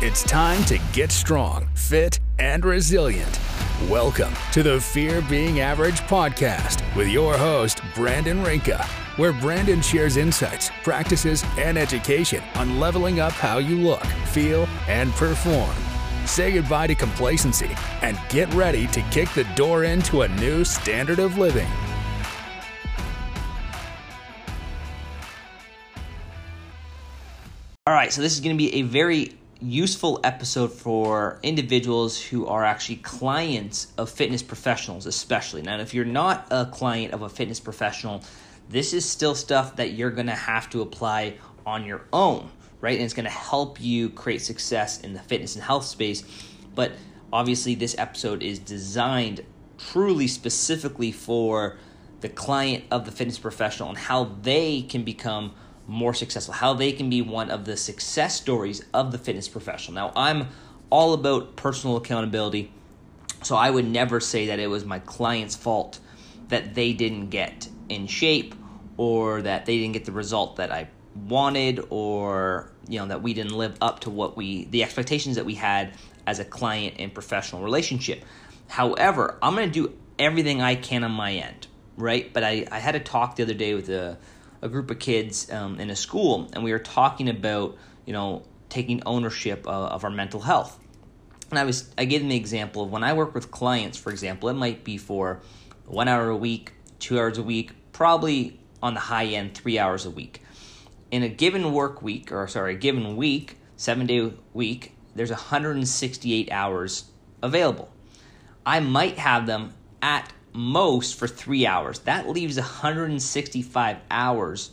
It's time to get strong, fit, and resilient. Welcome to the Fear Being Average podcast with your host, Brandon Rinka, where Brandon shares insights, practices, and education on leveling up how you look, feel, and perform. Say goodbye to complacency and get ready to kick the door into a new standard of living. All right, so this is going to be a very useful episode for individuals who are actually clients of fitness professionals, especially. Now, if you're not a client of a fitness professional, this is still stuff that you're going to have to apply on your own, right? And it's going to help you create success in the fitness and health space. But obviously, this episode is designed truly specifically for the client of the fitness professional and how they can become more successful, how they can be one of the success stories of the fitness professional. Now, I'm all about personal accountability, so I would never say that it was my client's fault that they didn't get in shape or that they didn't get the result that I wanted or you know that we didn't live up to what we the expectations that we had as a client and professional relationship. However, I'm going to do everything I can on my end, right? But I, I had a talk the other day with a a group of kids um, in a school, and we were talking about you know taking ownership of, of our mental health. And I was I gave them the example of when I work with clients, for example, it might be for one hour a week, two hours a week, probably on the high end, three hours a week. In a given work week, or sorry, a given week, seven day week, there's 168 hours available. I might have them at most for three hours. That leaves 165 hours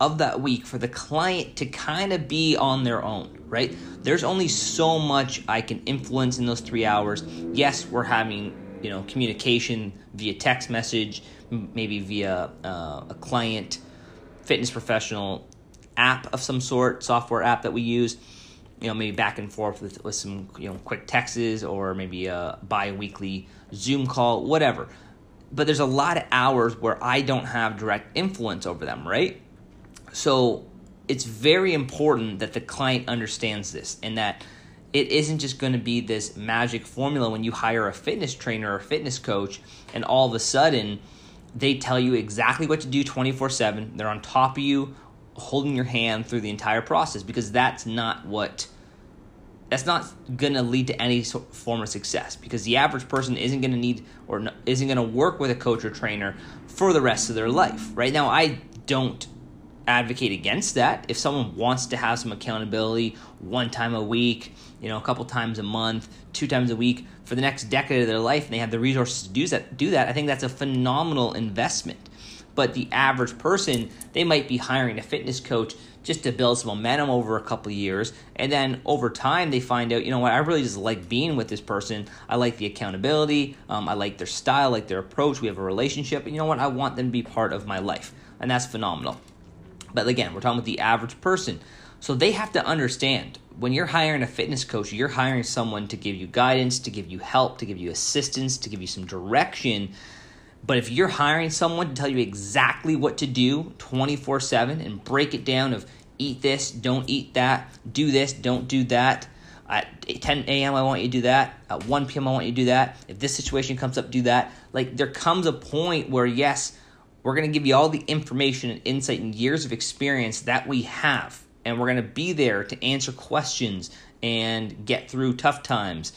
of that week for the client to kind of be on their own, right? There's only so much I can influence in those three hours. Yes, we're having you know communication via text message, maybe via uh, a client fitness professional app of some sort, software app that we use. You know, maybe back and forth with, with some you know quick texts or maybe a bi-weekly Zoom call, whatever but there's a lot of hours where I don't have direct influence over them, right? So it's very important that the client understands this and that it isn't just going to be this magic formula when you hire a fitness trainer or fitness coach and all of a sudden they tell you exactly what to do 24 7. They're on top of you, holding your hand through the entire process because that's not what that's not going to lead to any form of success because the average person isn't going to need or isn't going to work with a coach or trainer for the rest of their life. Right now, I don't advocate against that. If someone wants to have some accountability one time a week, you know, a couple times a month, two times a week for the next decade of their life, and they have the resources to do that, do that, I think that's a phenomenal investment. But the average person, they might be hiring a fitness coach just to build some momentum over a couple years. And then over time, they find out, you know what, I really just like being with this person. I like the accountability. Um, I like their style, like their approach. We have a relationship. And you know what, I want them to be part of my life. And that's phenomenal. But again, we're talking about the average person. So they have to understand when you're hiring a fitness coach, you're hiring someone to give you guidance, to give you help, to give you assistance, to give you some direction but if you're hiring someone to tell you exactly what to do 24 7 and break it down of eat this, don't eat that, do this, don't do that. At 10 a.m., I want you to do that. At 1 p.m., I want you to do that. If this situation comes up, do that. Like, there comes a point where, yes, we're going to give you all the information and insight and years of experience that we have. And we're going to be there to answer questions and get through tough times.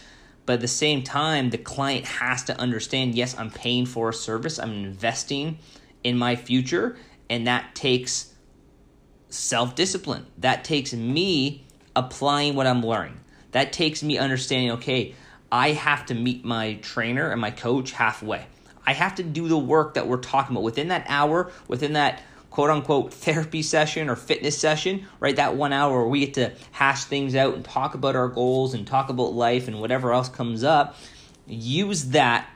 But at the same time, the client has to understand yes, I'm paying for a service, I'm investing in my future, and that takes self discipline. That takes me applying what I'm learning. That takes me understanding okay, I have to meet my trainer and my coach halfway. I have to do the work that we're talking about within that hour, within that quote unquote therapy session or fitness session, right? That one hour where we get to hash things out and talk about our goals and talk about life and whatever else comes up. Use that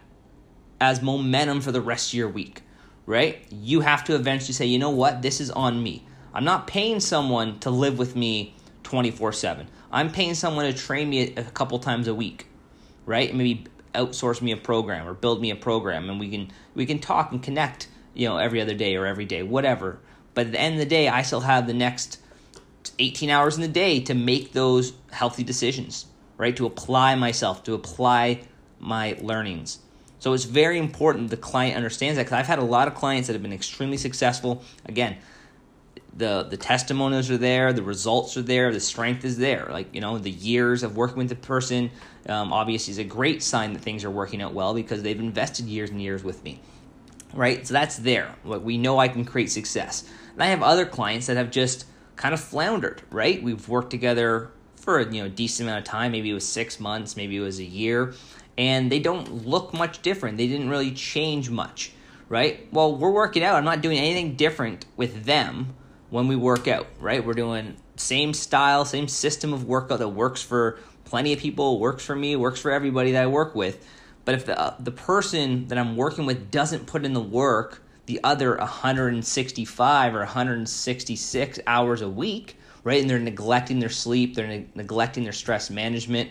as momentum for the rest of your week, right? You have to eventually say, you know what? This is on me. I'm not paying someone to live with me 24 7. I'm paying someone to train me a couple times a week, right? And maybe outsource me a program or build me a program and we can we can talk and connect you know, every other day or every day, whatever. But at the end of the day, I still have the next 18 hours in the day to make those healthy decisions, right? To apply myself, to apply my learnings. So it's very important the client understands that because I've had a lot of clients that have been extremely successful. Again, the the testimonials are there, the results are there, the strength is there. Like you know, the years of working with the person um, obviously is a great sign that things are working out well because they've invested years and years with me, right? So that's there. Like we know I can create success. And I have other clients that have just kind of floundered, right? We've worked together for a you know decent amount of time. Maybe it was six months, maybe it was a year, and they don't look much different. They didn't really change much, right? Well, we're working out. I'm not doing anything different with them when we work out, right? We're doing same style, same system of workout that works for plenty of people, works for me, works for everybody that I work with. But if the uh, the person that I'm working with doesn't put in the work, the other 165 or 166 hours a week, right? And they're neglecting their sleep, they're ne- neglecting their stress management,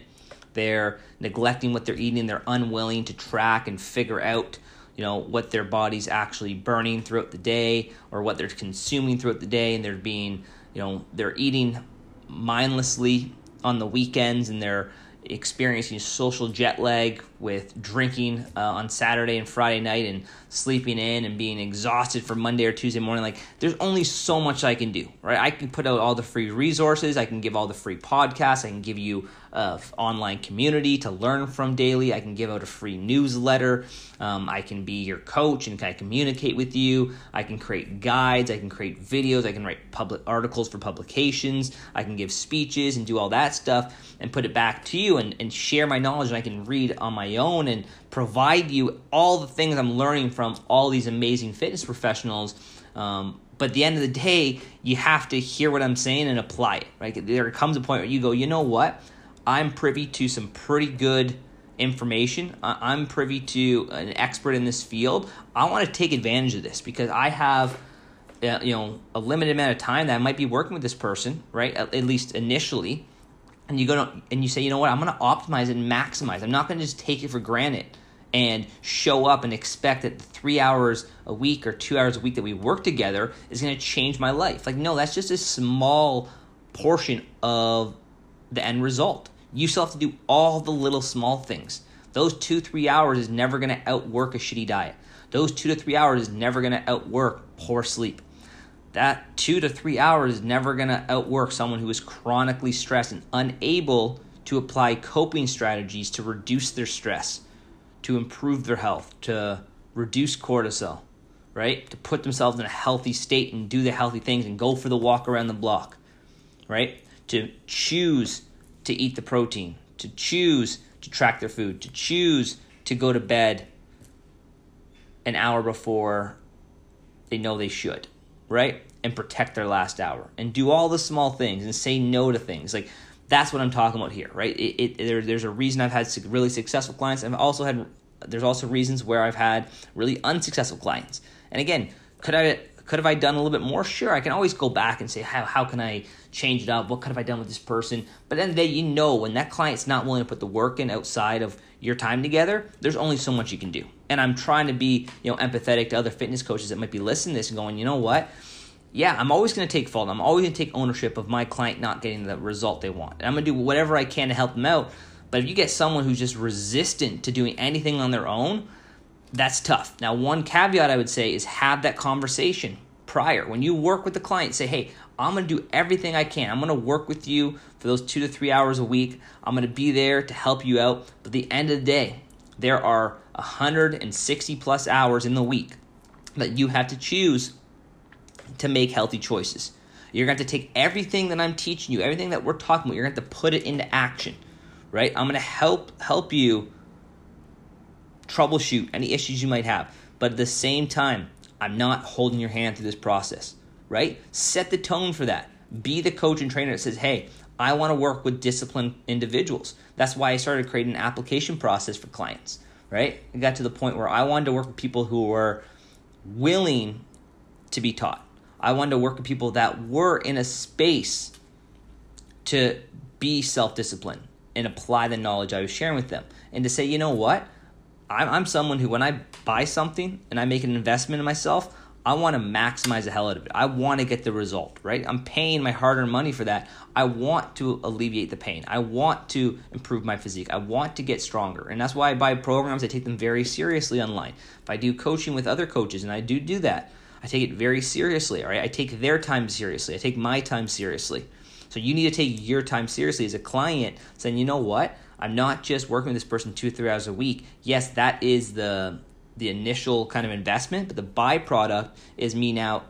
they're neglecting what they're eating, they're unwilling to track and figure out you know what their body's actually burning throughout the day or what they're consuming throughout the day and they're being you know they're eating mindlessly on the weekends and they're experiencing social jet lag with drinking uh, on Saturday and Friday night and sleeping in and being exhausted for Monday or Tuesday morning. Like, there's only so much I can do, right? I can put out all the free resources, I can give all the free podcasts, I can give you an online community to learn from daily, I can give out a free newsletter, um, I can be your coach and kind of communicate with you, I can create guides, I can create videos, I can write public articles for publications, I can give speeches and do all that stuff and put it back to you and, and share my knowledge and I can read on my own and provide you all the things I'm learning from all these amazing fitness professionals. Um, but at the end of the day, you have to hear what I'm saying and apply it. Right? There comes a point where you go, you know what? I'm privy to some pretty good information. I'm privy to an expert in this field. I want to take advantage of this because I have. Uh, you know, a limited amount of time that I might be working with this person, right? At, at least initially, and you go to, and you say, you know what, I'm going to optimize and maximize. I'm not going to just take it for granted and show up and expect that the three hours a week or two hours a week that we work together is going to change my life. Like, no, that's just a small portion of the end result. You still have to do all the little small things. Those two, three hours is never going to outwork a shitty diet. Those two to three hours is never going to outwork poor sleep. That two to three hours is never going to outwork someone who is chronically stressed and unable to apply coping strategies to reduce their stress to improve their health, to reduce cortisol, right? To put themselves in a healthy state and do the healthy things and go for the walk around the block, right? To choose to eat the protein, to choose to track their food, to choose to go to bed an hour before they know they should, right? And protect their last hour and do all the small things and say no to things. Like that's what I'm talking about here, right? It, it there, there's a reason I've had really successful clients, I've also had there's also reasons where I've had really unsuccessful clients. And again, could I could have I done a little bit more? Sure, I can always go back and say how how can I change it up? What could have I done with this person? But then they you know when that client's not willing to put the work in outside of your time together, there's only so much you can do. And I'm trying to be you know empathetic to other fitness coaches that might be listening to this and going, you know what? yeah, I'm always going to take fault. I'm always going to take ownership of my client not getting the result they want. And I'm going to do whatever I can to help them out. But if you get someone who's just resistant to doing anything on their own, that's tough. Now, one caveat I would say is have that conversation prior. When you work with the client, say, hey, I'm going to do everything I can. I'm going to work with you for those two to three hours a week. I'm going to be there to help you out. But at the end of the day, there are 160 plus hours in the week that you have to choose to make healthy choices. You're going to have to take everything that I'm teaching you, everything that we're talking about, you're going to have to put it into action, right? I'm going to help help you troubleshoot any issues you might have. But at the same time, I'm not holding your hand through this process, right? Set the tone for that. Be the coach and trainer that says, hey, I want to work with disciplined individuals. That's why I started creating an application process for clients, right? I got to the point where I wanted to work with people who were willing to be taught. I wanted to work with people that were in a space to be self disciplined and apply the knowledge I was sharing with them. And to say, you know what? I'm, I'm someone who, when I buy something and I make an investment in myself, I want to maximize the hell out of it. I want to get the result, right? I'm paying my hard earned money for that. I want to alleviate the pain. I want to improve my physique. I want to get stronger. And that's why I buy programs. I take them very seriously online. If I do coaching with other coaches, and I do do that, I take it very seriously, all right? I take their time seriously. I take my time seriously. So you need to take your time seriously as a client, saying, you know what? I'm not just working with this person two three hours a week. Yes, that is the the initial kind of investment, but the byproduct is me now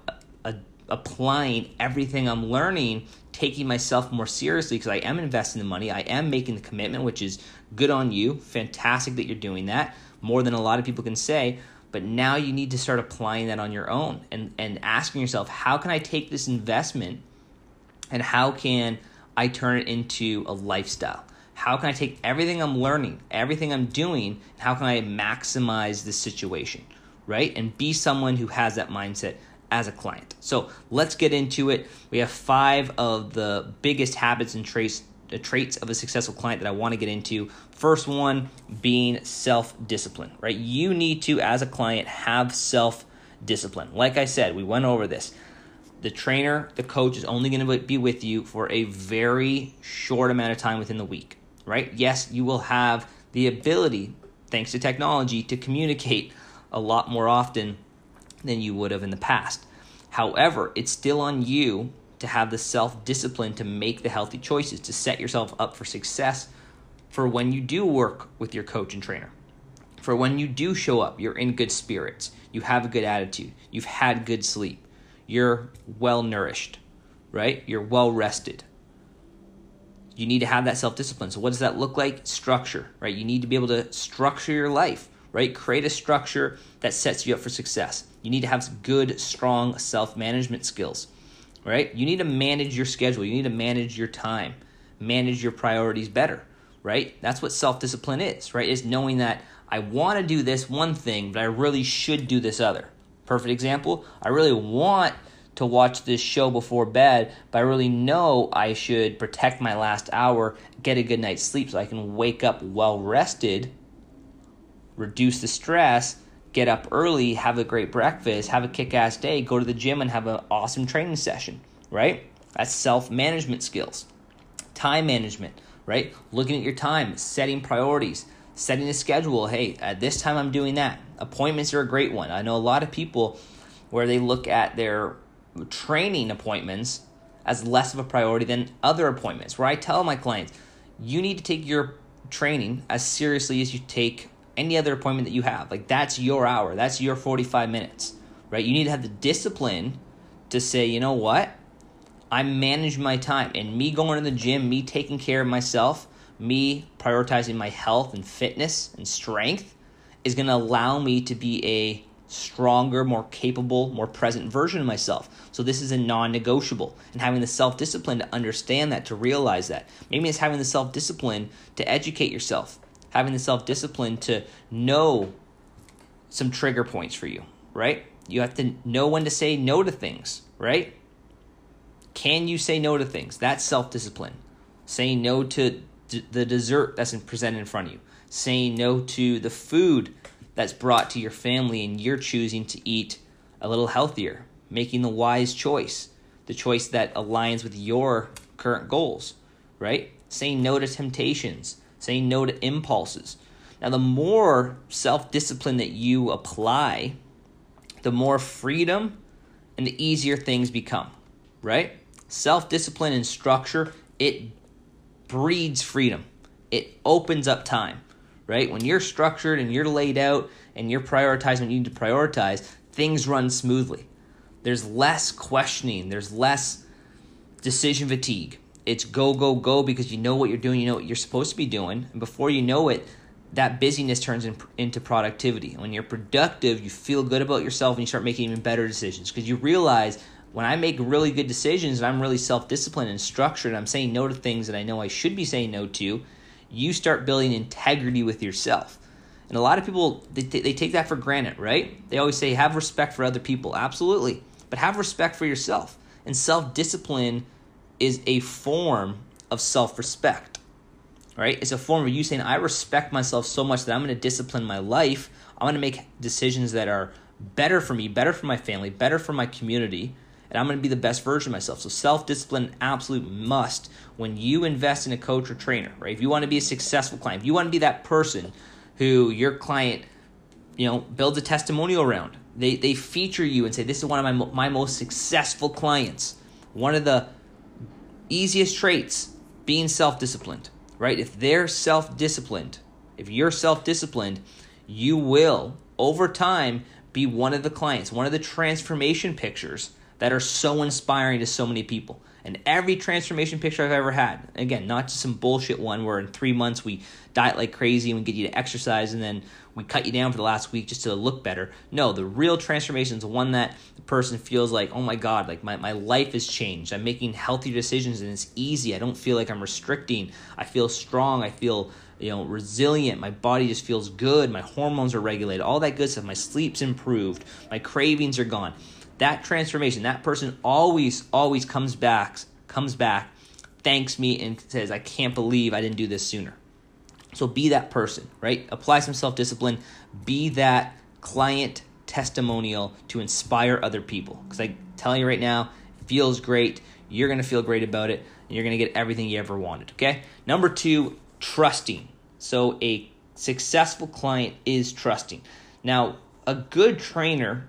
uh, applying everything I'm learning, taking myself more seriously because I am investing the money, I am making the commitment, which is good on you. Fantastic that you're doing that, more than a lot of people can say. But now you need to start applying that on your own and, and asking yourself, how can I take this investment and how can I turn it into a lifestyle? How can I take everything I'm learning, everything I'm doing, how can I maximize this situation, right? And be someone who has that mindset as a client. So let's get into it. We have five of the biggest habits and traits uh, traits of a successful client that I want to get into. First one being self discipline, right? You need to, as a client, have self discipline. Like I said, we went over this. The trainer, the coach is only going to be with you for a very short amount of time within the week right? Yes, you will have the ability, thanks to technology, to communicate a lot more often than you would have in the past. However, it's still on you to have the self discipline to make the healthy choices, to set yourself up for success for when you do work with your coach and trainer. For when you do show up, you're in good spirits, you have a good attitude, you've had good sleep, you're well nourished, right? You're well rested you need to have that self discipline. So, what does that look like? Structure, right? You need to be able to structure your life, right? Create a structure that sets you up for success. You need to have good, strong self management skills, right? You need to manage your schedule. You need to manage your time, manage your priorities better, right? That's what self discipline is, right? Is knowing that I want to do this one thing, but I really should do this other. Perfect example I really want to watch this show before bed, but I really know I should protect my last hour, get a good night's sleep so I can wake up well rested, reduce the stress, get up early, have a great breakfast, have a kick ass day, go to the gym and have an awesome training session, right? That's self management skills. Time management, right? Looking at your time, setting priorities, setting a schedule. Hey, at this time I'm doing that. Appointments are a great one. I know a lot of people where they look at their training appointments as less of a priority than other appointments. Where I tell my clients, you need to take your training as seriously as you take any other appointment that you have. Like that's your hour, that's your 45 minutes, right? You need to have the discipline to say, you know what? I manage my time and me going to the gym, me taking care of myself, me prioritizing my health and fitness and strength is going to allow me to be a stronger, more capable, more present version of myself. So this is a non-negotiable. And having the self-discipline to understand that, to realize that. Maybe it's having the self-discipline to educate yourself. Having the self-discipline to know some trigger points for you, right? You have to know when to say no to things, right? Can you say no to things? That's self-discipline. Saying no to d- the dessert that's in presented in front of you. Saying no to the food that's brought to your family and you're choosing to eat a little healthier, making the wise choice, the choice that aligns with your current goals, right? Saying no to temptations, saying no to impulses. Now, the more self discipline that you apply, the more freedom and the easier things become, right? Self discipline and structure, it breeds freedom, it opens up time right? When you're structured and you're laid out and you're prioritizing what you need to prioritize, things run smoothly. There's less questioning, there's less decision fatigue. It's go, go, go because you know what you're doing, you know what you're supposed to be doing. And before you know it, that busyness turns in, into productivity. When you're productive, you feel good about yourself and you start making even better decisions because you realize when I make really good decisions and I'm really self disciplined and structured, and I'm saying no to things that I know I should be saying no to, you start building integrity with yourself. And a lot of people, they, they take that for granted, right? They always say, have respect for other people. Absolutely. But have respect for yourself. And self discipline is a form of self respect, right? It's a form of you saying, I respect myself so much that I'm going to discipline my life. I'm going to make decisions that are better for me, better for my family, better for my community, and I'm going to be the best version of myself. So self discipline, absolute must when you invest in a coach or trainer, right? If you want to be a successful client, if you want to be that person who your client, you know, builds a testimonial around, they they feature you and say this is one of my my most successful clients. One of the easiest traits being self disciplined, right? If they're self disciplined, if you're self disciplined, you will over time be one of the clients, one of the transformation pictures that are so inspiring to so many people. And every transformation picture I've ever had, again, not just some bullshit one where in three months we diet like crazy and we get you to exercise and then we cut you down for the last week just to look better. No, the real transformation is one that the person feels like, oh my God, like my, my life has changed. I'm making healthier decisions and it's easy. I don't feel like I'm restricting. I feel strong. I feel you know resilient my body just feels good my hormones are regulated all that good stuff my sleep's improved my cravings are gone that transformation, that person always, always comes back, comes back, thanks me, and says, I can't believe I didn't do this sooner. So be that person, right? Apply some self discipline. Be that client testimonial to inspire other people. Because I tell you right now, it feels great. You're going to feel great about it. And you're going to get everything you ever wanted, okay? Number two, trusting. So a successful client is trusting. Now, a good trainer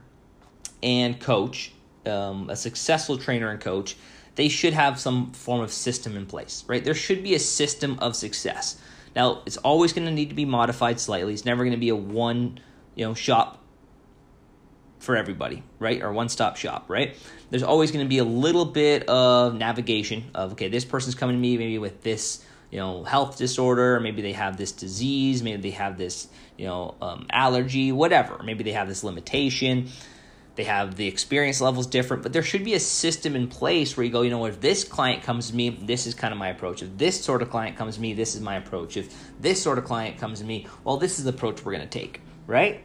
and coach, um, a successful trainer and coach, they should have some form of system in place, right? There should be a system of success. Now, it's always going to need to be modified slightly. It's never going to be a one, you know, shop for everybody, right? Or one stop shop, right? There's always going to be a little bit of navigation of okay, this person's coming to me maybe with this, you know, health disorder, or maybe they have this disease, maybe they have this, you know, um, allergy, whatever. Maybe they have this limitation they have the experience levels different, but there should be a system in place where you go, you know, if this client comes to me, this is kind of my approach. If this sort of client comes to me, this is my approach. If this sort of client comes to me, well, this is the approach we're going to take, right?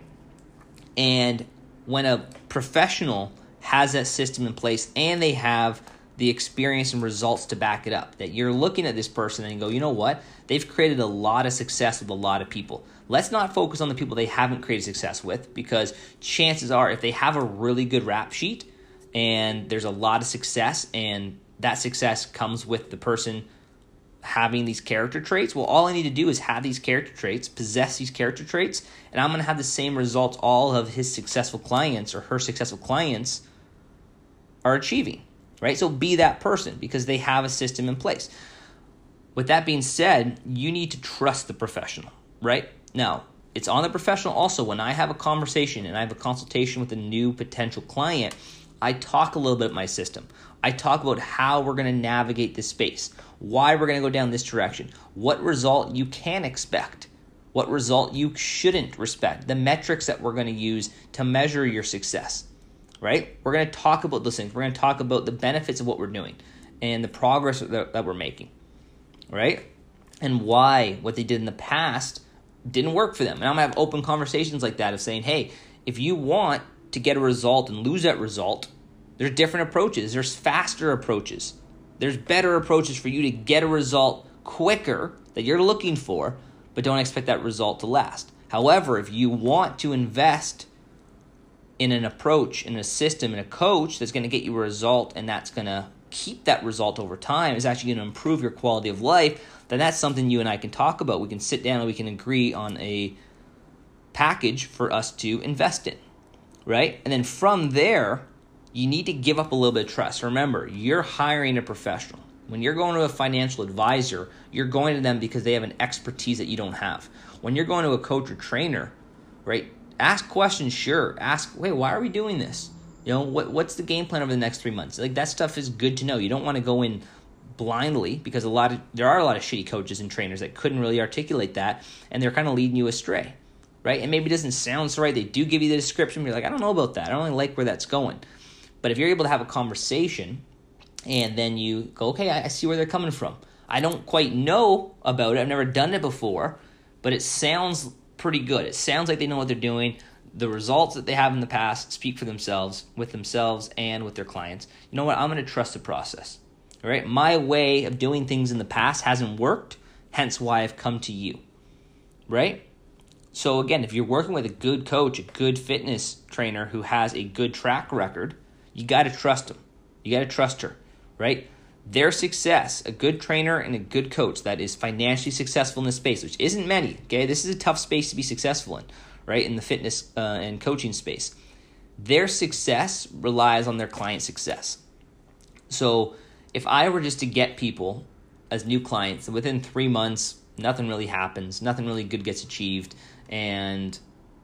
And when a professional has that system in place and they have the experience and results to back it up, that you're looking at this person and go, you know what? They've created a lot of success with a lot of people Let's not focus on the people they haven't created success with because chances are, if they have a really good rap sheet and there's a lot of success and that success comes with the person having these character traits, well, all I need to do is have these character traits, possess these character traits, and I'm going to have the same results all of his successful clients or her successful clients are achieving, right? So be that person because they have a system in place. With that being said, you need to trust the professional, right? Now, it's on the professional also. When I have a conversation and I have a consultation with a new potential client, I talk a little bit my system. I talk about how we're going to navigate this space, why we're going to go down this direction, what result you can expect, what result you shouldn't respect, the metrics that we're going to use to measure your success. Right? We're going to talk about those things. We're going to talk about the benefits of what we're doing and the progress that, that we're making. Right? And why what they did in the past didn't work for them. And I'm gonna have open conversations like that of saying, hey, if you want to get a result and lose that result, there's different approaches. There's faster approaches. There's better approaches for you to get a result quicker that you're looking for, but don't expect that result to last. However, if you want to invest in an approach, in a system, in a coach that's going to get you a result and that's going to keep that result over time, is actually going to improve your quality of life, then that's something you and I can talk about. We can sit down and we can agree on a package for us to invest in, right? And then from there, you need to give up a little bit of trust. Remember, you're hiring a professional. When you're going to a financial advisor, you're going to them because they have an expertise that you don't have. When you're going to a coach or trainer, right? Ask questions, sure. Ask, wait, why are we doing this? You know, what what's the game plan over the next three months? Like that stuff is good to know. You don't want to go in blindly because a lot of there are a lot of shitty coaches and trainers that couldn't really articulate that and they're kind of leading you astray right? And maybe it doesn't sound so right. They do give you the description you're like i don't know about that. I don't really like where that's going. But if you're able to have a conversation and then you go okay i, I see where they're coming from. I don't quite know about it. I've never done it before but it sounds pretty good. It sounds like they know what they're doing the results that they have in the past speak for themselves with themselves and with their clients you know what i'm going to trust the process all right, my way of doing things in the past hasn't worked, hence why I've come to you. Right? So again, if you're working with a good coach, a good fitness trainer who has a good track record, you got to trust them. You got to trust her, right? Their success, a good trainer and a good coach that is financially successful in this space, which isn't many, okay? This is a tough space to be successful in, right? In the fitness uh, and coaching space. Their success relies on their client success. So if I were just to get people as new clients, within three months, nothing really happens, nothing really good gets achieved, and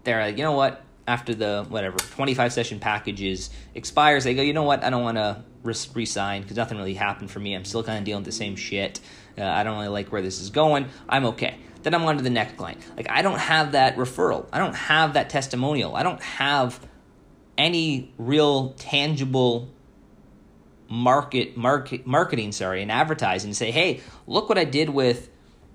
they're like, you know what? After the whatever 25 session packages expires, they go, you know what? I don't want to resign because nothing really happened for me. I'm still kind of dealing with the same shit. Uh, I don't really like where this is going. I'm okay. Then I'm on to the next client. Like I don't have that referral. I don't have that testimonial. I don't have any real tangible market market marketing sorry and advertising say hey look what i did with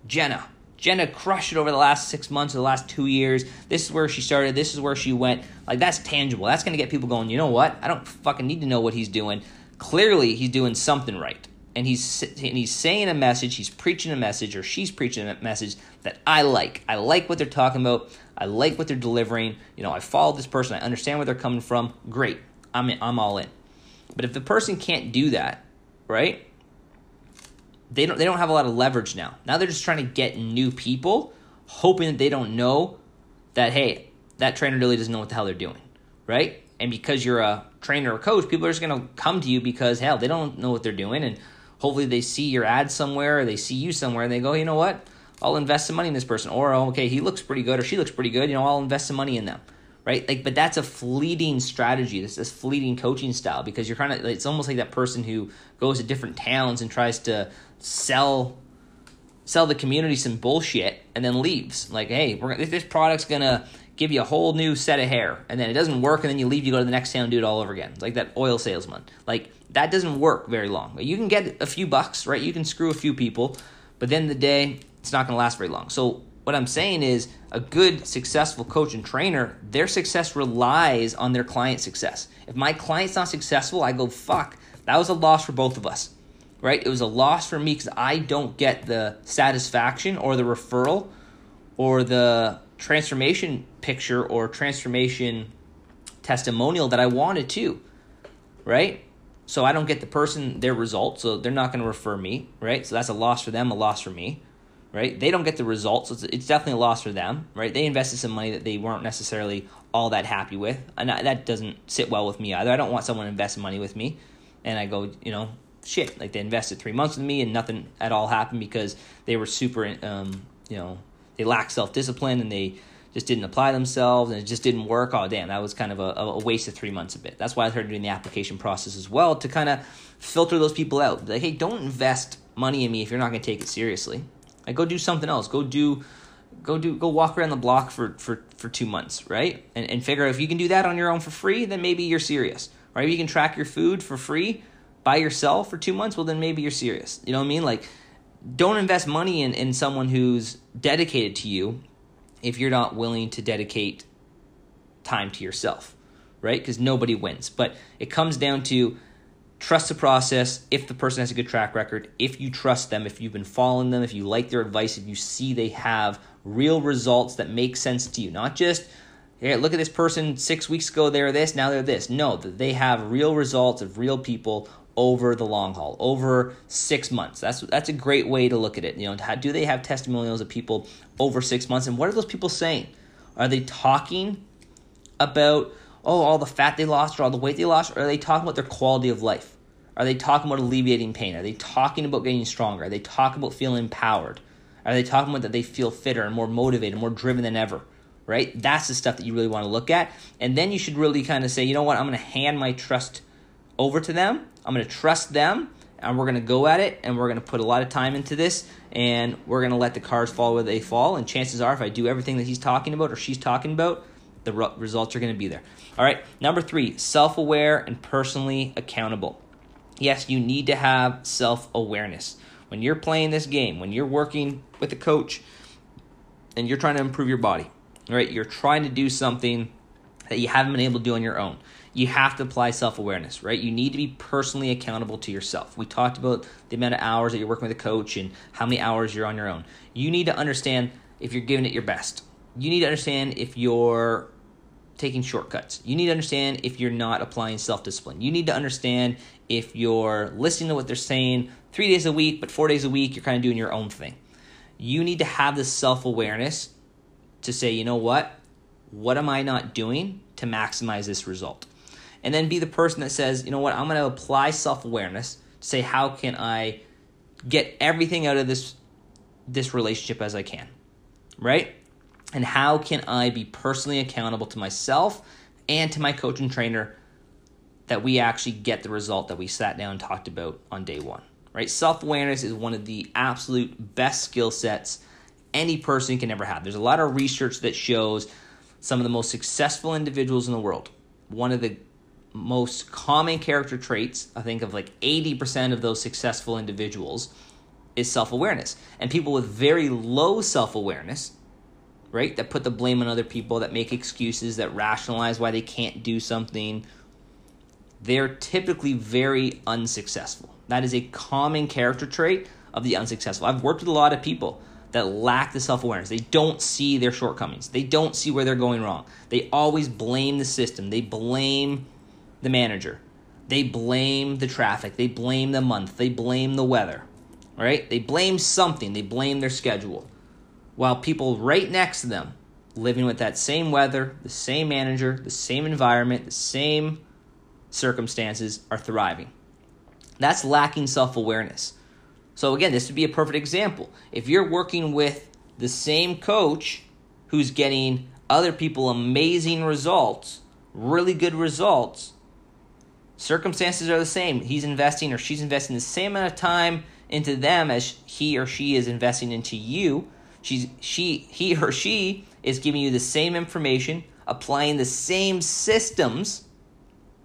jenna. Jenna crushed it over the last six months or the last two years. This is where she started. This is where she went. Like that's tangible. That's going to get people going you know what? I don't fucking need to know what he's doing. Clearly he's doing something right and he's and he's saying a message he's preaching a message or she's preaching a message that i like i like what they're talking about i like what they're delivering you know i follow this person i understand where they're coming from great i'm i'm all in but if the person can't do that, right? They don't they don't have a lot of leverage now. Now they're just trying to get new people, hoping that they don't know that hey, that trainer really doesn't know what the hell they're doing, right? And because you're a trainer or coach, people are just gonna come to you because hell, they don't know what they're doing, and hopefully they see your ad somewhere or they see you somewhere and they go, you know what, I'll invest some money in this person, or oh, okay, he looks pretty good or she looks pretty good, you know, I'll invest some money in them right? Like, but that's a fleeting strategy. This is fleeting coaching style because you're kind of. It's almost like that person who goes to different towns and tries to sell sell the community some bullshit and then leaves. Like, hey, we're this product's gonna give you a whole new set of hair, and then it doesn't work, and then you leave, you go to the next town do it all over again. It's like that oil salesman. Like that doesn't work very long. You can get a few bucks, right? You can screw a few people, but then the day it's not gonna last very long. So what I'm saying is a good, successful coach and trainer, their success relies on their client success. If my client's not successful, I go, fuck, that was a loss for both of us, right? It was a loss for me because I don't get the satisfaction or the referral or the transformation picture or transformation testimonial that I wanted to, right? So I don't get the person their results, so they're not going to refer me, right? So that's a loss for them, a loss for me right? They don't get the results. It's, it's definitely a loss for them, right? They invested some money that they weren't necessarily all that happy with, and that doesn't sit well with me either. I don't want someone to invest money with me, and I go, you know, shit, like they invested three months with me and nothing at all happened because they were super, um, you know, they lacked self discipline and they just didn't apply themselves and it just didn't work. Oh, damn, that was kind of a, a waste of three months a bit. That's why I started doing the application process as well to kind of filter those people out. Like, hey, don't invest money in me if you're not going to take it seriously. Like go do something else. Go do go do go walk around the block for for for 2 months, right? And and figure out if you can do that on your own for free, then maybe you're serious. Right? If you can track your food for free by yourself for 2 months, well then maybe you're serious. You know what I mean? Like don't invest money in in someone who's dedicated to you if you're not willing to dedicate time to yourself, right? Cuz nobody wins. But it comes down to trust the process if the person has a good track record, if you trust them, if you've been following them, if you like their advice, if you see they have real results that make sense to you, not just hey, look at this person six weeks ago they're this, now they're this. No, that they have real results of real people over the long haul, over six months. That's that's a great way to look at it. You know, how, do they have testimonials of people over six months, and what are those people saying? Are they talking about oh, all the fat they lost or all the weight they lost? Or are they talking about their quality of life? Are they talking about alleviating pain? Are they talking about getting stronger? Are they talking about feeling empowered? Are they talking about that they feel fitter and more motivated, more driven than ever? Right? That's the stuff that you really want to look at. And then you should really kind of say, you know what, I'm going to hand my trust over to them. I'm going to trust them and we're going to go at it and we're going to put a lot of time into this and we're going to let the cards fall where they fall. And chances are, if I do everything that he's talking about or she's talking about, the results are going to be there. All right, number three, self aware and personally accountable. Yes, you need to have self awareness. When you're playing this game, when you're working with a coach and you're trying to improve your body, right? You're trying to do something that you haven't been able to do on your own. You have to apply self awareness, right? You need to be personally accountable to yourself. We talked about the amount of hours that you're working with a coach and how many hours you're on your own. You need to understand if you're giving it your best you need to understand if you're taking shortcuts. You need to understand if you're not applying self discipline. You need to understand if you're listening to what they're saying three days a week, but four days a week, you're kind of doing your own thing. You need to have this self awareness to say, you know what? What am I not doing to maximize this result? And then be the person that says, you know what? I'm going to apply self awareness to say, how can I get everything out of this this relationship as I can, right? And how can I be personally accountable to myself and to my coach and trainer that we actually get the result that we sat down and talked about on day one, right? Self awareness is one of the absolute best skill sets any person can ever have. There's a lot of research that shows some of the most successful individuals in the world. One of the most common character traits, I think of like 80% of those successful individuals, is self awareness. And people with very low self awareness, right, that put the blame on other people, that make excuses, that rationalize why they can't do something, they're typically very unsuccessful. That is a common character trait of the unsuccessful. I've worked with a lot of people that lack the self awareness. They don't see their shortcomings, they don't see where they're going wrong. They always blame the system, they blame the manager, they blame the traffic, they blame the month, they blame the weather right? They blame something, they blame their schedule. While people right next to them, living with that same weather, the same manager, the same environment, the same circumstances, are thriving. That's lacking self awareness. So, again, this would be a perfect example. If you're working with the same coach who's getting other people amazing results, really good results, circumstances are the same. He's investing or she's investing the same amount of time into them as he or she is investing into you. She's she he or she is giving you the same information, applying the same systems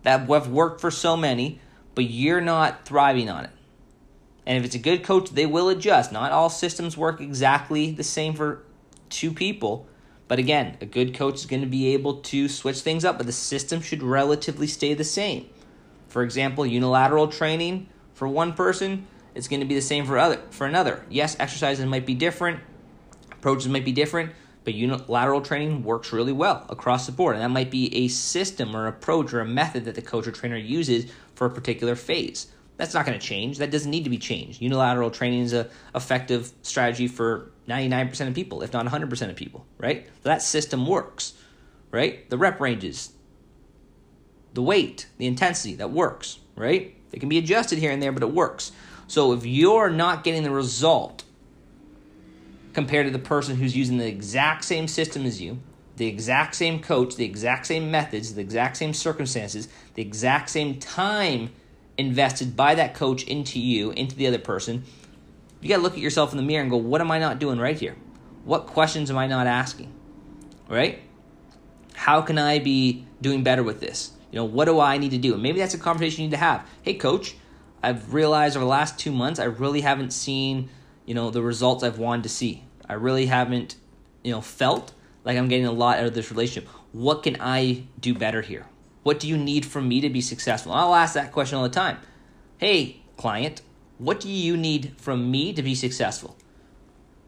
that have worked for so many, but you're not thriving on it. And if it's a good coach, they will adjust. Not all systems work exactly the same for two people. But again, a good coach is going to be able to switch things up, but the system should relatively stay the same. For example, unilateral training for one person it's going to be the same for other for another. Yes, exercises might be different, approaches might be different, but unilateral training works really well across the board, and that might be a system or approach or a method that the coach or trainer uses for a particular phase. That's not going to change. That doesn't need to be changed. Unilateral training is a effective strategy for 99% of people, if not 100% of people, right? That system works, right? The rep ranges, the weight, the intensity, that works, right? It can be adjusted here and there, but it works. So if you're not getting the result compared to the person who's using the exact same system as you, the exact same coach, the exact same methods, the exact same circumstances, the exact same time invested by that coach into you, into the other person, you got to look at yourself in the mirror and go, what am I not doing right here? What questions am I not asking? Right? How can I be doing better with this? You know, what do I need to do? And maybe that's a conversation you need to have. Hey, coach, I've realized over the last two months, I really haven't seen, you know, the results I've wanted to see. I really haven't, you know, felt like I'm getting a lot out of this relationship. What can I do better here? What do you need from me to be successful? And I'll ask that question all the time. Hey, client, what do you need from me to be successful?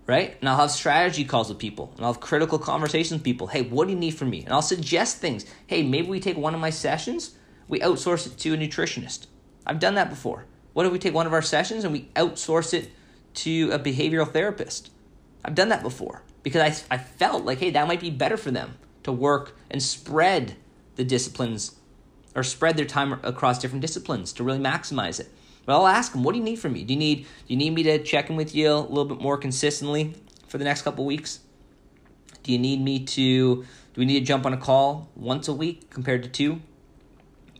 Right? And I'll have strategy calls with people, and I'll have critical conversations with people. Hey, what do you need from me? And I'll suggest things. Hey, maybe we take one of my sessions, we outsource it to a nutritionist I've done that before. What if we take one of our sessions and we outsource it to a behavioral therapist? I've done that before because I, I felt like, hey, that might be better for them to work and spread the disciplines or spread their time across different disciplines to really maximize it. But I'll ask them, what do you need from me? Do you need do you need me to check in with you a little bit more consistently for the next couple weeks? Do you need me to do we need to jump on a call once a week compared to two?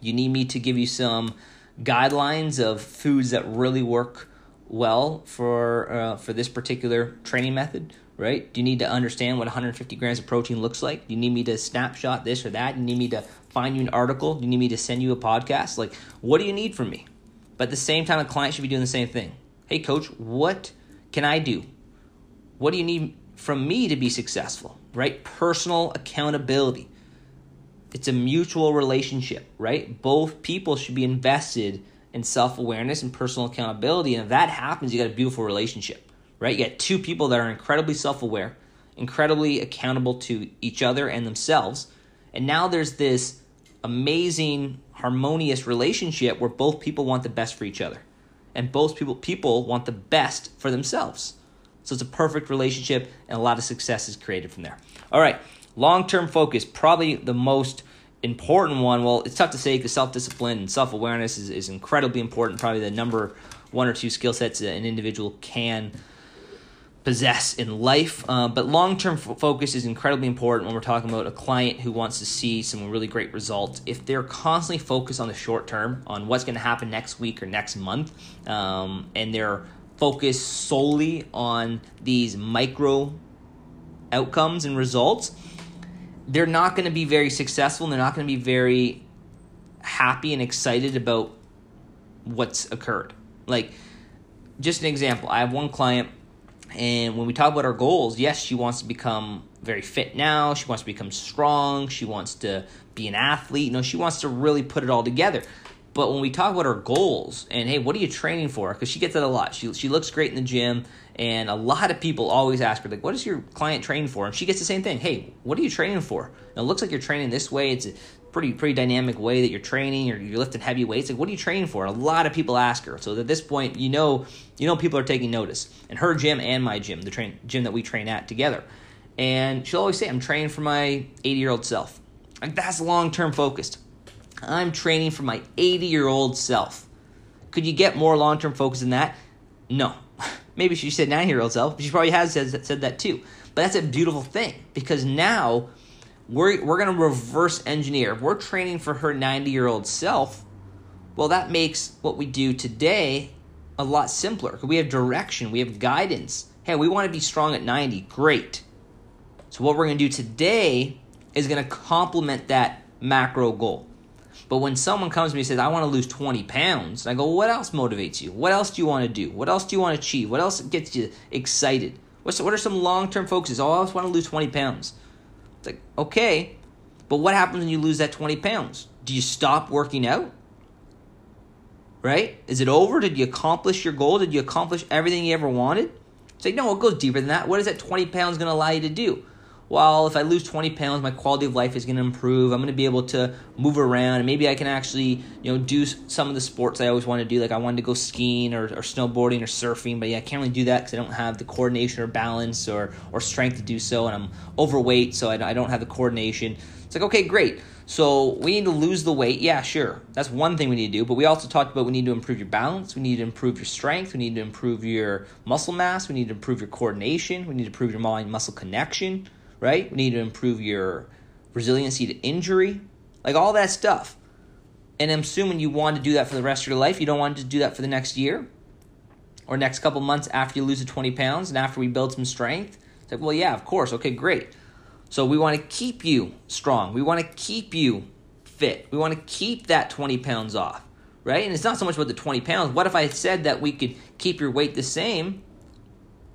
You need me to give you some guidelines of foods that really work well for uh, for this particular training method right do you need to understand what 150 grams of protein looks like do you need me to snapshot this or that do you need me to find you an article do you need me to send you a podcast like what do you need from me but at the same time a client should be doing the same thing hey coach what can i do what do you need from me to be successful right personal accountability it's a mutual relationship, right? Both people should be invested in self awareness and personal accountability. And if that happens, you got a beautiful relationship, right? You got two people that are incredibly self aware, incredibly accountable to each other and themselves. And now there's this amazing harmonious relationship where both people want the best for each other and both people people want the best for themselves. So it's a perfect relationship and a lot of success is created from there. All right, long-term focus, probably the most important one. Well, it's tough to say because self-discipline and self-awareness is, is incredibly important, probably the number one or two skill sets that an individual can possess in life. Uh, but long term f- focus is incredibly important when we're talking about a client who wants to see some really great results. If they're constantly focused on the short term, on what's going to happen next week or next month, um, and they're focused solely on these micro outcomes and results, they're not going to be very successful and they're not going to be very happy and excited about what's occurred. Like, just an example, I have one client and when we talk about our goals, yes, she wants to become very fit now. She wants to become strong. She wants to be an athlete. You know, she wants to really put it all together. But when we talk about her goals and hey, what are you training for? Because she gets that a lot. She she looks great in the gym, and a lot of people always ask her like, "What is your client training for?" And she gets the same thing. Hey, what are you training for? And it looks like you're training this way. It's pretty pretty dynamic way that you're training or you're lifting heavy weights. Like, what are you training for? A lot of people ask her. So at this point, you know, you know, people are taking notice. And her gym and my gym, the train gym that we train at together, and she'll always say, "I'm training for my 80 year old self." Like that's long term focused. I'm training for my 80 year old self. Could you get more long term focus than that? No. Maybe she said 90 year old self. But she probably has said, said that too. But that's a beautiful thing because now we're, we're going to reverse engineer. If we're training for her 90 year old self, well, that makes what we do today a lot simpler. We have direction, we have guidance. Hey, we want to be strong at 90. Great. So, what we're going to do today is going to complement that macro goal. But when someone comes to me and says, I want to lose 20 pounds, I go, what else motivates you? What else do you want to do? What else do you want to achieve? What else gets you excited? What's, what are some long term focuses? Oh, I want to lose 20 pounds. It's like, okay, but what happens when you lose that 20 pounds? Do you stop working out? Right? Is it over? Did you accomplish your goal? Did you accomplish everything you ever wanted? It's like, no, it goes deeper than that. What is that 20 pounds going to allow you to do? Well, if I lose 20 pounds, my quality of life is going to improve. I'm going to be able to move around, and maybe I can actually, you know, do some of the sports I always want to do. Like I wanted to go skiing or, or snowboarding or surfing, but yeah, I can't really do that because I don't have the coordination or balance or or strength to do so, and I'm overweight, so I, I don't have the coordination. It's like okay, great. So we need to lose the weight. Yeah, sure. That's one thing we need to do. But we also talked about we need to improve your balance. We need to improve your strength. We need to improve your muscle mass. We need to improve your coordination. We need to improve your mind muscle connection right? We need to improve your resiliency to injury, like all that stuff. And I'm assuming you want to do that for the rest of your life. You don't want to do that for the next year or next couple months after you lose the 20 pounds and after we build some strength. It's like, well, yeah, of course. Okay, great. So we want to keep you strong. We want to keep you fit. We want to keep that 20 pounds off, right? And it's not so much about the 20 pounds. What if I said that we could keep your weight the same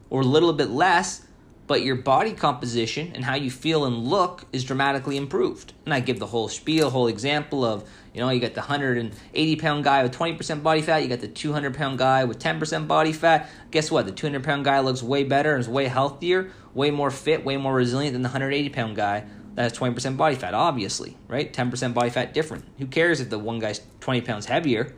or a little bit less, but your body composition and how you feel and look is dramatically improved. And I give the whole spiel, whole example of, you know, you got the 180 pound guy with 20% body fat, you got the 200 pound guy with 10% body fat. Guess what? The 200 pound guy looks way better and is way healthier, way more fit, way more resilient than the 180 pound guy that has 20% body fat, obviously, right? 10% body fat different. Who cares if the one guy's 20 pounds heavier?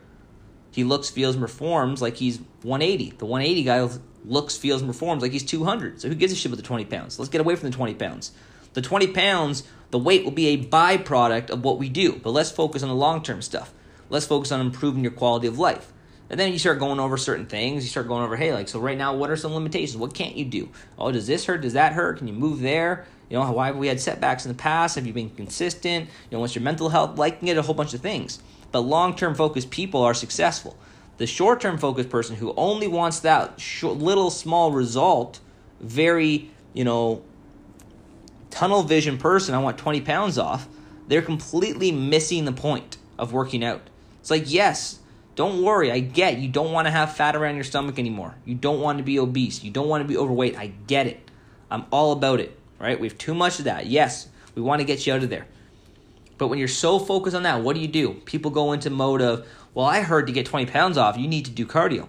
He looks, feels, and performs like he's 180. The 180 guy looks, feels, and performs like he's 200. So who gives a shit about the 20 pounds? Let's get away from the 20 pounds. The 20 pounds, the weight will be a byproduct of what we do, but let's focus on the long term stuff. Let's focus on improving your quality of life. And then you start going over certain things. You start going over, hey, like, so right now, what are some limitations? What can't you do? Oh, does this hurt? Does that hurt? Can you move there? You know, why have we had setbacks in the past? Have you been consistent? You know, what's your mental health like? Can get a whole bunch of things. But long term focused people are successful. The short term focused person who only wants that little small result, very, you know, tunnel vision person, I want 20 pounds off, they're completely missing the point of working out. It's like, yes, don't worry, I get you don't want to have fat around your stomach anymore. You don't want to be obese. You don't want to be overweight. I get it. I'm all about it, right? We have too much of that. Yes, we want to get you out of there. But when you're so focused on that, what do you do? People go into mode of, well, I heard to get 20 pounds off, you need to do cardio.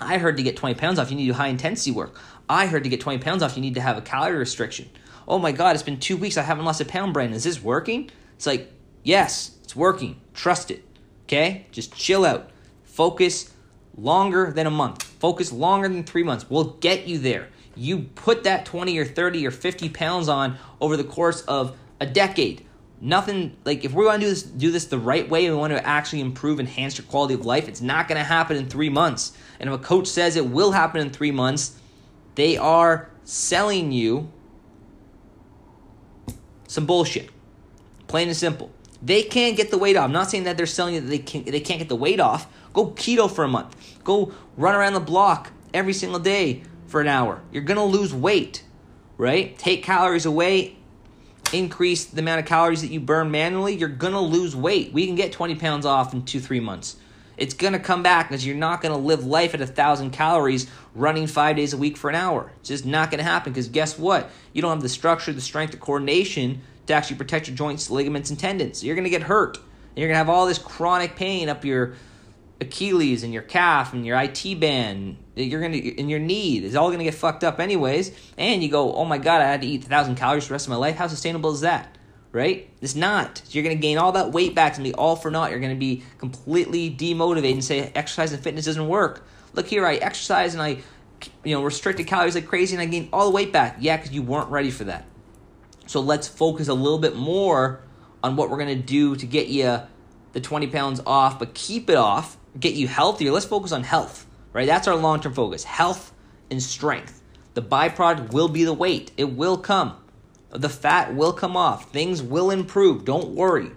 I heard to get 20 pounds off, you need to do high intensity work. I heard to get 20 pounds off, you need to have a calorie restriction. Oh my God, it's been two weeks, I haven't lost a pound, Brandon. Is this working? It's like, yes, it's working. Trust it. Okay? Just chill out. Focus longer than a month. Focus longer than three months. We'll get you there. You put that 20 or 30 or 50 pounds on over the course of a decade. Nothing like if we want to do this do this the right way, we want to actually improve, enhance your quality of life, it's not gonna happen in three months. And if a coach says it will happen in three months, they are selling you some bullshit. Plain and simple. They can't get the weight off. I'm not saying that they're selling you that they can't, they can't get the weight off. Go keto for a month. Go run around the block every single day for an hour. You're going to lose weight, right? Take calories away, increase the amount of calories that you burn manually. You're going to lose weight. We can get 20 pounds off in two, three months. It's going to come back because you're not going to live life at a thousand calories running five days a week for an hour. It's just not going to happen because guess what? You don't have the structure, the strength, the coordination to actually protect your joints, ligaments, and tendons. So you're going to get hurt. And you're going to have all this chronic pain up your Achilles and your calf and your IT band. You're to in your knee. It's all to get fucked up anyways. And you go, oh my god, I had to eat thousand calories for the rest of my life. How sustainable is that? right? It's not. You're to gain all that weight back and be all for naught. You're to be completely demotivated and say exercise and fitness doesn't work. Look here, I exercise and I, you know, restricted calories like crazy and I gained all the weight back. Yeah, because you weren't ready for that. So let's focus a little bit more on what we're to do to get you the 20 pounds off, but keep it off, get you healthier. Let's focus on health, right? That's our long term focus health and strength. The byproduct will be the weight, it will come. The fat will come off. Things will improve. Don't worry.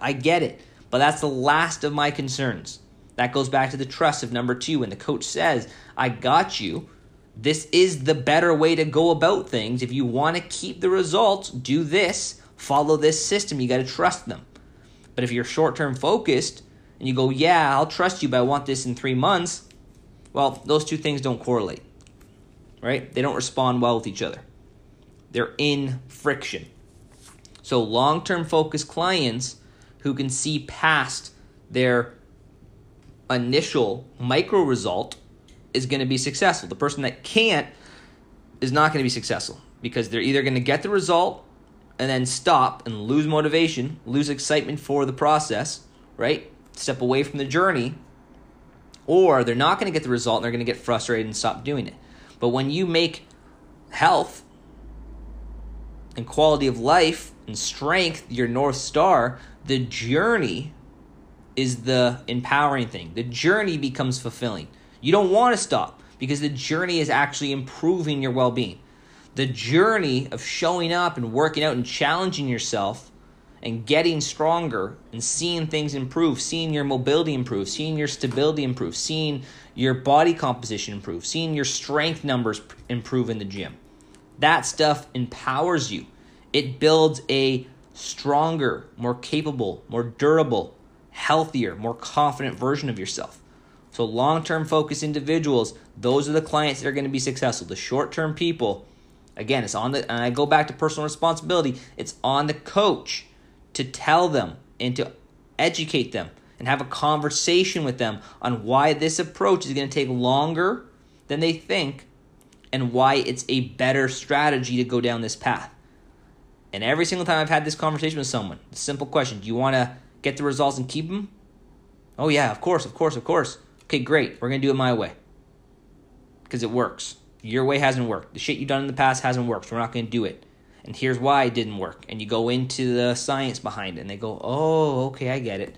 I get it. But that's the last of my concerns. That goes back to the trust of number two. When the coach says, I got you, this is the better way to go about things. If you want to keep the results, do this, follow this system. You got to trust them. But if you're short term focused and you go, Yeah, I'll trust you, but I want this in three months, well, those two things don't correlate, right? They don't respond well with each other they're in friction. So, long term focused clients who can see past their initial micro result is going to be successful. The person that can't is not going to be successful because they're either going to get the result and then stop and lose motivation, lose excitement for the process, right? Step away from the journey, or they're not going to get the result and they're going to get frustrated and stop doing it. But when you make health and quality of life and strength your North Star, the journey is the empowering thing. The journey becomes fulfilling. You don't want to stop because the journey is actually improving your well being. The journey of showing up and working out and challenging yourself and getting stronger and seeing things improve, seeing your mobility improve, seeing your stability improve, seeing your body composition improve, seeing your strength numbers improve in the gym that stuff empowers you. It builds a stronger, more capable, more durable, healthier, more confident version of yourself. So, long term focused individuals, those are the clients that are going to be successful. The short term people, again, it's on the, and I go back to personal responsibility, it's on the coach to tell them and to educate them and have a conversation with them on why this approach is going to take longer than they think and why it's a better strategy to go down this path. And every single time I've had this conversation with someone, the simple question, do you want to get the results and keep them? Oh, yeah, of course, of course, of course. Okay, great. We're going to do it my way. Because it works. Your way hasn't worked. The shit you've done in the past hasn't worked. So we're not going to do it. And here's why it didn't work. And you go into the science behind it, and they go, oh, okay, I get it.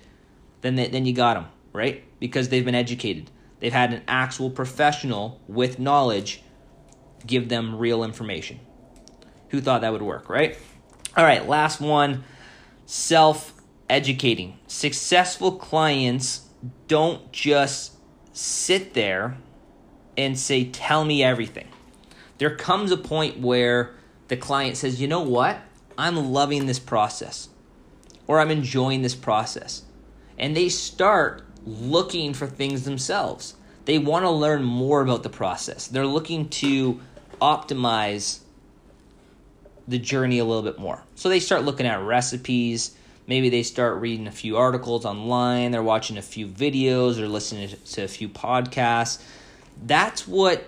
Then, they, then you got them, right? Because they've been educated. They've had an actual professional with knowledge give them real information. Who thought that would work, right? All right, last one self educating. Successful clients don't just sit there and say, Tell me everything. There comes a point where the client says, You know what? I'm loving this process, or I'm enjoying this process. And they start looking for things themselves. They want to learn more about the process. They're looking to optimize the journey a little bit more. So they start looking at recipes. Maybe they start reading a few articles online. They're watching a few videos or listening to a few podcasts. That's what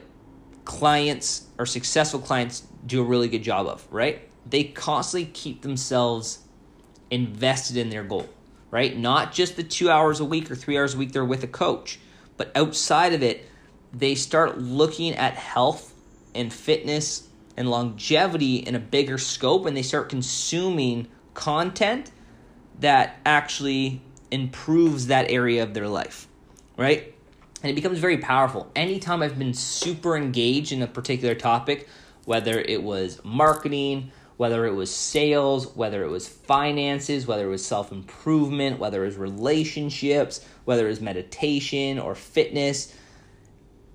clients or successful clients do a really good job of, right? They constantly keep themselves invested in their goal, right? Not just the two hours a week or three hours a week they're with a coach, but outside of it, they start looking at health and fitness and longevity in a bigger scope and they start consuming content that actually improves that area of their life, right? And it becomes very powerful. Anytime I've been super engaged in a particular topic, whether it was marketing, whether it was sales, whether it was finances, whether it was self improvement, whether it was relationships, whether it was meditation or fitness,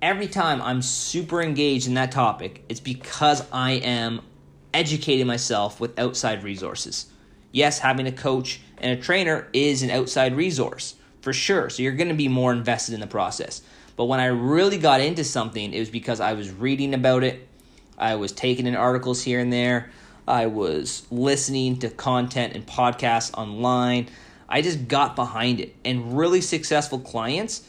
every time I'm super engaged in that topic, it's because I am educating myself with outside resources. Yes, having a coach and a trainer is an outside resource for sure. So you're going to be more invested in the process. But when I really got into something, it was because I was reading about it, I was taking in articles here and there, I was listening to content and podcasts online. I just got behind it. And really successful clients,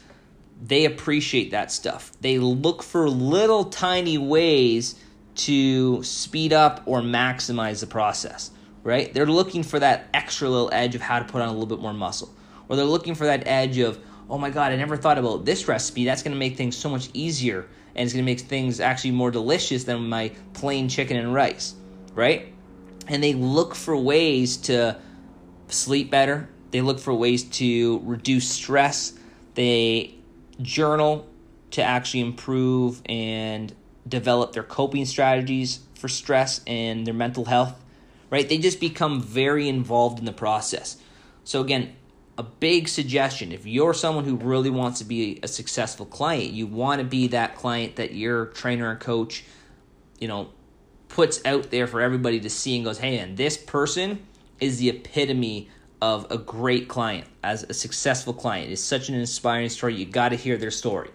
they appreciate that stuff. They look for little tiny ways to speed up or maximize the process, right? They're looking for that extra little edge of how to put on a little bit more muscle. Or they're looking for that edge of, oh my God, I never thought about this recipe. That's going to make things so much easier and it's going to make things actually more delicious than my plain chicken and rice, right? And they look for ways to sleep better. They look for ways to reduce stress. They journal to actually improve and develop their coping strategies for stress and their mental health, right? They just become very involved in the process. So, again, a big suggestion if you're someone who really wants to be a successful client, you want to be that client that your trainer and coach, you know, puts out there for everybody to see and goes, hey, man, this person is the epitome of a great client, as a successful client. It's such an inspiring story. You got to hear their story.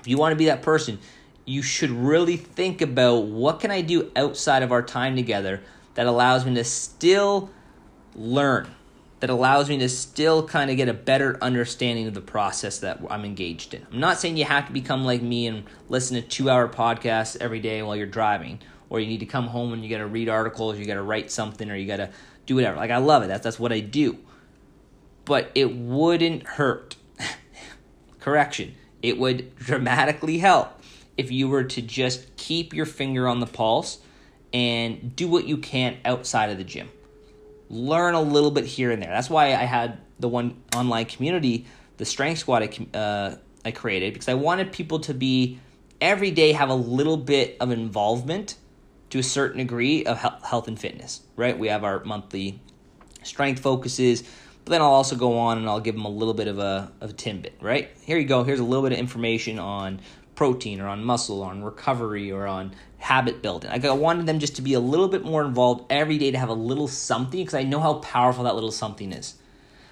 If you want to be that person, you should really think about what can I do outside of our time together that allows me to still learn, that allows me to still kind of get a better understanding of the process that I'm engaged in. I'm not saying you have to become like me and listen to two hour podcasts every day while you're driving, or you need to come home and you got to read articles, you got to write something, or you got to do whatever. Like I love it. That's that's what I do. But it wouldn't hurt. Correction. It would dramatically help if you were to just keep your finger on the pulse and do what you can outside of the gym. Learn a little bit here and there. That's why I had the one online community, the Strength Squad I, uh, I created, because I wanted people to be every day have a little bit of involvement to a certain degree of health and fitness, right? We have our monthly strength focuses, but then I'll also go on and I'll give them a little bit of a, of a tidbit, right? Here you go. Here's a little bit of information on protein or on muscle or on recovery or on habit building. Like I wanted them just to be a little bit more involved every day to have a little something because I know how powerful that little something is.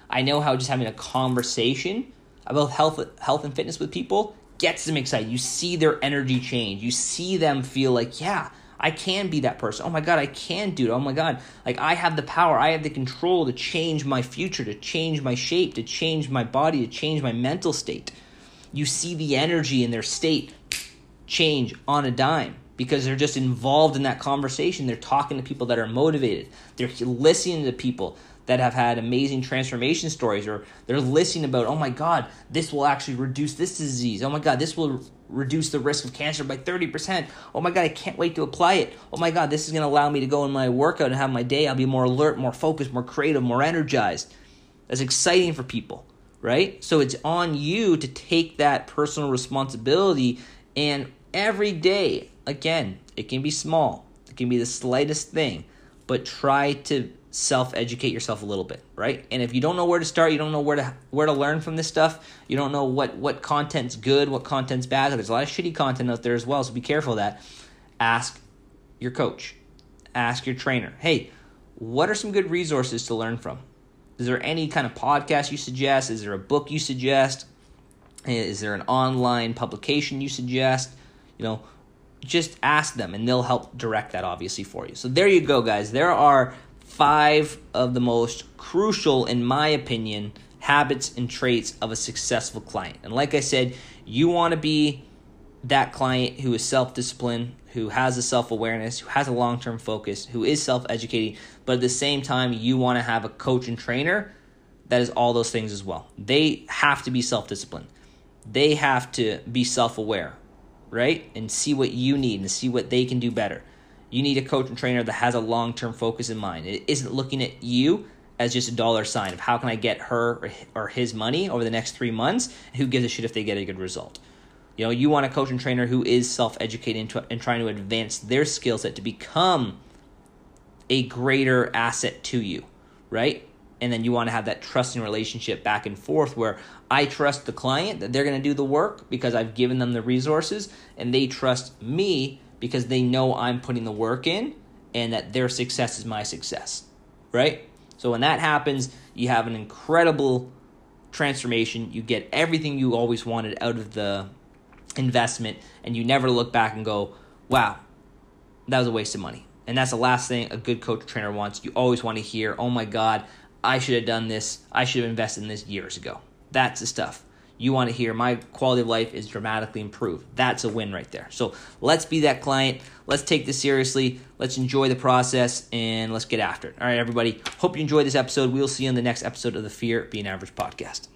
I know how just having a conversation about health health and fitness with people gets them excited. You see their energy change. You see them feel like, yeah, I can be that person. Oh my God, I can do it. Oh my God, like I have the power, I have the control to change my future, to change my shape, to change my body, to change my mental state. You see the energy in their state change on a dime because they're just involved in that conversation. They're talking to people that are motivated, they're listening to people that have had amazing transformation stories or they're listening about oh my god this will actually reduce this disease oh my god this will reduce the risk of cancer by 30%. Oh my God, I can't wait to apply it. Oh my God, this is going to allow me to go in my workout and have my day. I'll be more alert, more focused, more creative, more energized. That's exciting for people, right? So it's on you to take that personal responsibility and every day, again, it can be small, it can be the slightest thing, but try to self educate yourself a little bit, right? And if you don't know where to start, you don't know where to where to learn from this stuff, you don't know what what content's good, what content's bad. There's a lot of shitty content out there as well, so be careful of that. Ask your coach, ask your trainer. Hey, what are some good resources to learn from? Is there any kind of podcast you suggest? Is there a book you suggest? Is there an online publication you suggest? You know, just ask them and they'll help direct that obviously for you. So there you go, guys. There are five of the most crucial, in my opinion, habits and traits of a successful client. And like I said, you want to be that client who is self disciplined, who has a self awareness, who has a long term focus, who is self educating, but at the same time, you want to have a coach and trainer that is all those things as well. They have to be self disciplined, they have to be self aware, right? And see what you need and see what they can do better. You need a coach and trainer that has a long term focus in mind. It isn't looking at you as just a dollar sign of how can I get her or his money over the next three months. Who gives a shit if they get a good result? You know, you want a coach and trainer who is self educated and trying to advance their skill set to become a greater asset to you, right? And then you want to have that trusting relationship back and forth where I trust the client that they're going to do the work because I've given them the resources, and they trust me because they know I'm putting the work in and that their success is my success, right? So when that happens, you have an incredible transformation. You get everything you always wanted out of the investment and you never look back and go, wow, that was a waste of money. And that's the last thing a good coach trainer wants. You always want to hear, oh my God, I should have done this. I should have invested in this years ago. That's the stuff. You want to hear my quality of life is dramatically improved. That's a win right there. So let's be that client. Let's take this seriously. Let's enjoy the process and let's get after it. All right, everybody. Hope you enjoyed this episode. We'll see you in the next episode of the Fear Being Average podcast.